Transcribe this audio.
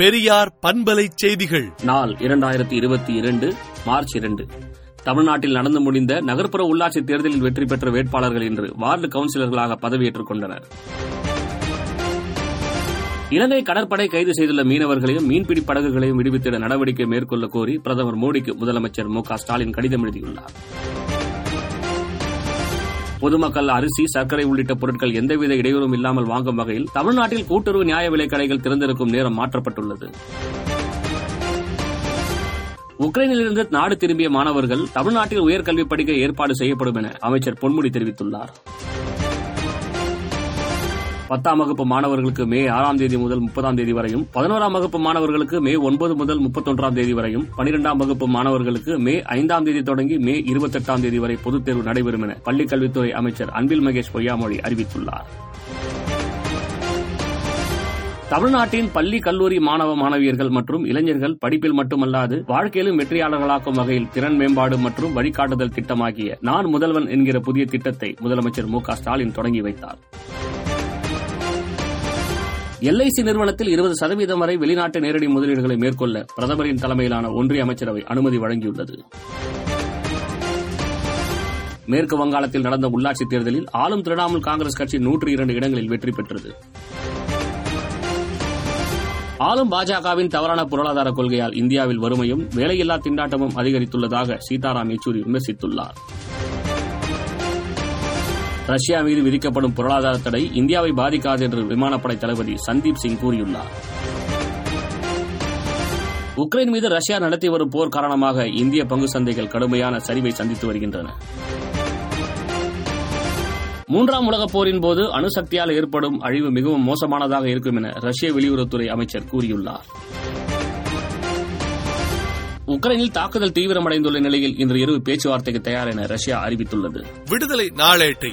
பெரியார் பண்பலை செய்திகள். நாள் இரண்டாயிரத்தி இருபத்தி இரண்டு மார்ச் இரண்டு. தமிழ்நாட்டில் நடந்து முடிந்த நகர்ப்புற உள்ளாட்சி தேர்தலில் வெற்றி பெற்ற வேட்பாளர்கள் இன்று வார்டு கவுன்சிலர்களாக பதவியேற்றுக் கொண்டனர். இலங்கை கடற்படை கைது செய்துள்ள மீனவர்களையும் மீன்பிடி படகுகளையும் விடுவித்திட நடவடிக்கை மேற்கொள்ள கோரி பிரதமர் மோடிக்கு முதலமைச்சர் மு க ஸ்டாலின் கடிதம் எழுதியுள்ளார். பொதுமக்கள் அரிசி சர்க்கரை உள்ளிட்ட பொருட்கள் எந்தவித இடையூறும் இல்லாமல் வாங்கும் வகையில் தமிழ்நாட்டில் கூட்டுறவு நியாய விலைக் கடைகள் திறந்திருக்கும் நேரம் மாற்றப்பட்டுள்ளது. உக்ரைனிலிருந்து நாடு திரும்பிய மாணவர்கள் தமிழ்நாட்டில் உயர்கல்வி படிக்க ஏற்பாடு செய்யப்படும் என அமைச்சர் பொன்முடி தெரிவித்துள்ளார். பத்தாம் வகுப்பு மாணவர்களுக்கு மே ஆறாம் தேதி முதல் முப்பதாம் தேதி வரையும் பதினோராம் வகுப்பு மாணவர்களுக்கு மே ஒன்பது முதல் முப்பத்தொன்றாம் தேதி வரையும் பனிரெண்டாம் வகுப்பு மாணவர்களுக்கு மே ஐந்தாம் தேதி தொடங்கி மே இருபத்தெட்டாம் தேதி வரை பொதுத் தேர்வு நடைபெறும் என பள்ளிக் கல்வித்துறை அமைச்சர் அன்பில் மகேஷ் பொய்யாமொழி அறிவித்துள்ளார். தமிழ்நாட்டின் பள்ளி கல்லூரி மாணவ மாணவியர்கள் மற்றும் இளைஞர்கள் படிப்பில் மட்டுமல்லாது வாழ்க்கையிலும் வெற்றியாளர்களாக்கும் வகையில் திறன் மேம்பாடு மற்றும் வழிகாட்டுதல் திட்டமாகிய நான் முதல்வன் என்கிற புதிய திட்டத்தை முதலமைச்சர் மு க ஸ்டாலின் தொடங்கி வைத்தார். எல்ஐசி நிறுவனத்தில் இருபது சதவீதம் வரை வெளிநாட்டு நேரடி முதலீடுகளை மேற்கொள்ள பிரதமரின் தலைமையிலான ஒன்றிய அமைச்சரவை அனுமதி வழங்கியுள்ளது. மேற்கு வங்காளத்தில் நடந்த உள்ளாட்சித் தேர்தலில் ஆளும் திரிணாமுல் காங்கிரஸ் கட்சி நூற்றி இரண்டு இடங்களில் வெற்றி பெற்றது. ஆளும் பாஜகவின் தவறான பொருளாதார கொள்கையால் இந்தியாவில் வறுமையும் வேலையில்லா திண்டாட்டமும் அதிகரித்துள்ளதாக சீதாராம் யெச்சூரி விமர்சித்துள்ளார். ரஷ்யா மீது விதிக்கப்படும் பொருளாதார தடை இந்தியாவை பாதிக்காது என்று விமானப்படை தளபதி சந்தீப் சிங் கூறியுள்ளார். உக்ரைன் மீது ரஷ்யா நடத்தி வரும் போர் காரணமாக இந்திய பங்கு சந்தைகள் கடுமையான சரிவை சந்தித்து வருகின்றன. மூன்றாம் உலகப் போரின் போது அணுசக்தியால் ஏற்படும் அழிவு மிகவும் மோசமானதாக இருக்கும் என ரஷ்ய வெளியுறவுத்துறை அமைச்சர் கூறியுள்ளார். உக்ரைனில் தாக்குதல் தீவிரமடைந்துள்ள நிலையில் இன்று இரவு பேச்சுவார்த்தைக்கு தயார் என ரஷ்யா அறிவித்துள்ளது. விடுதலை நாளேட்டை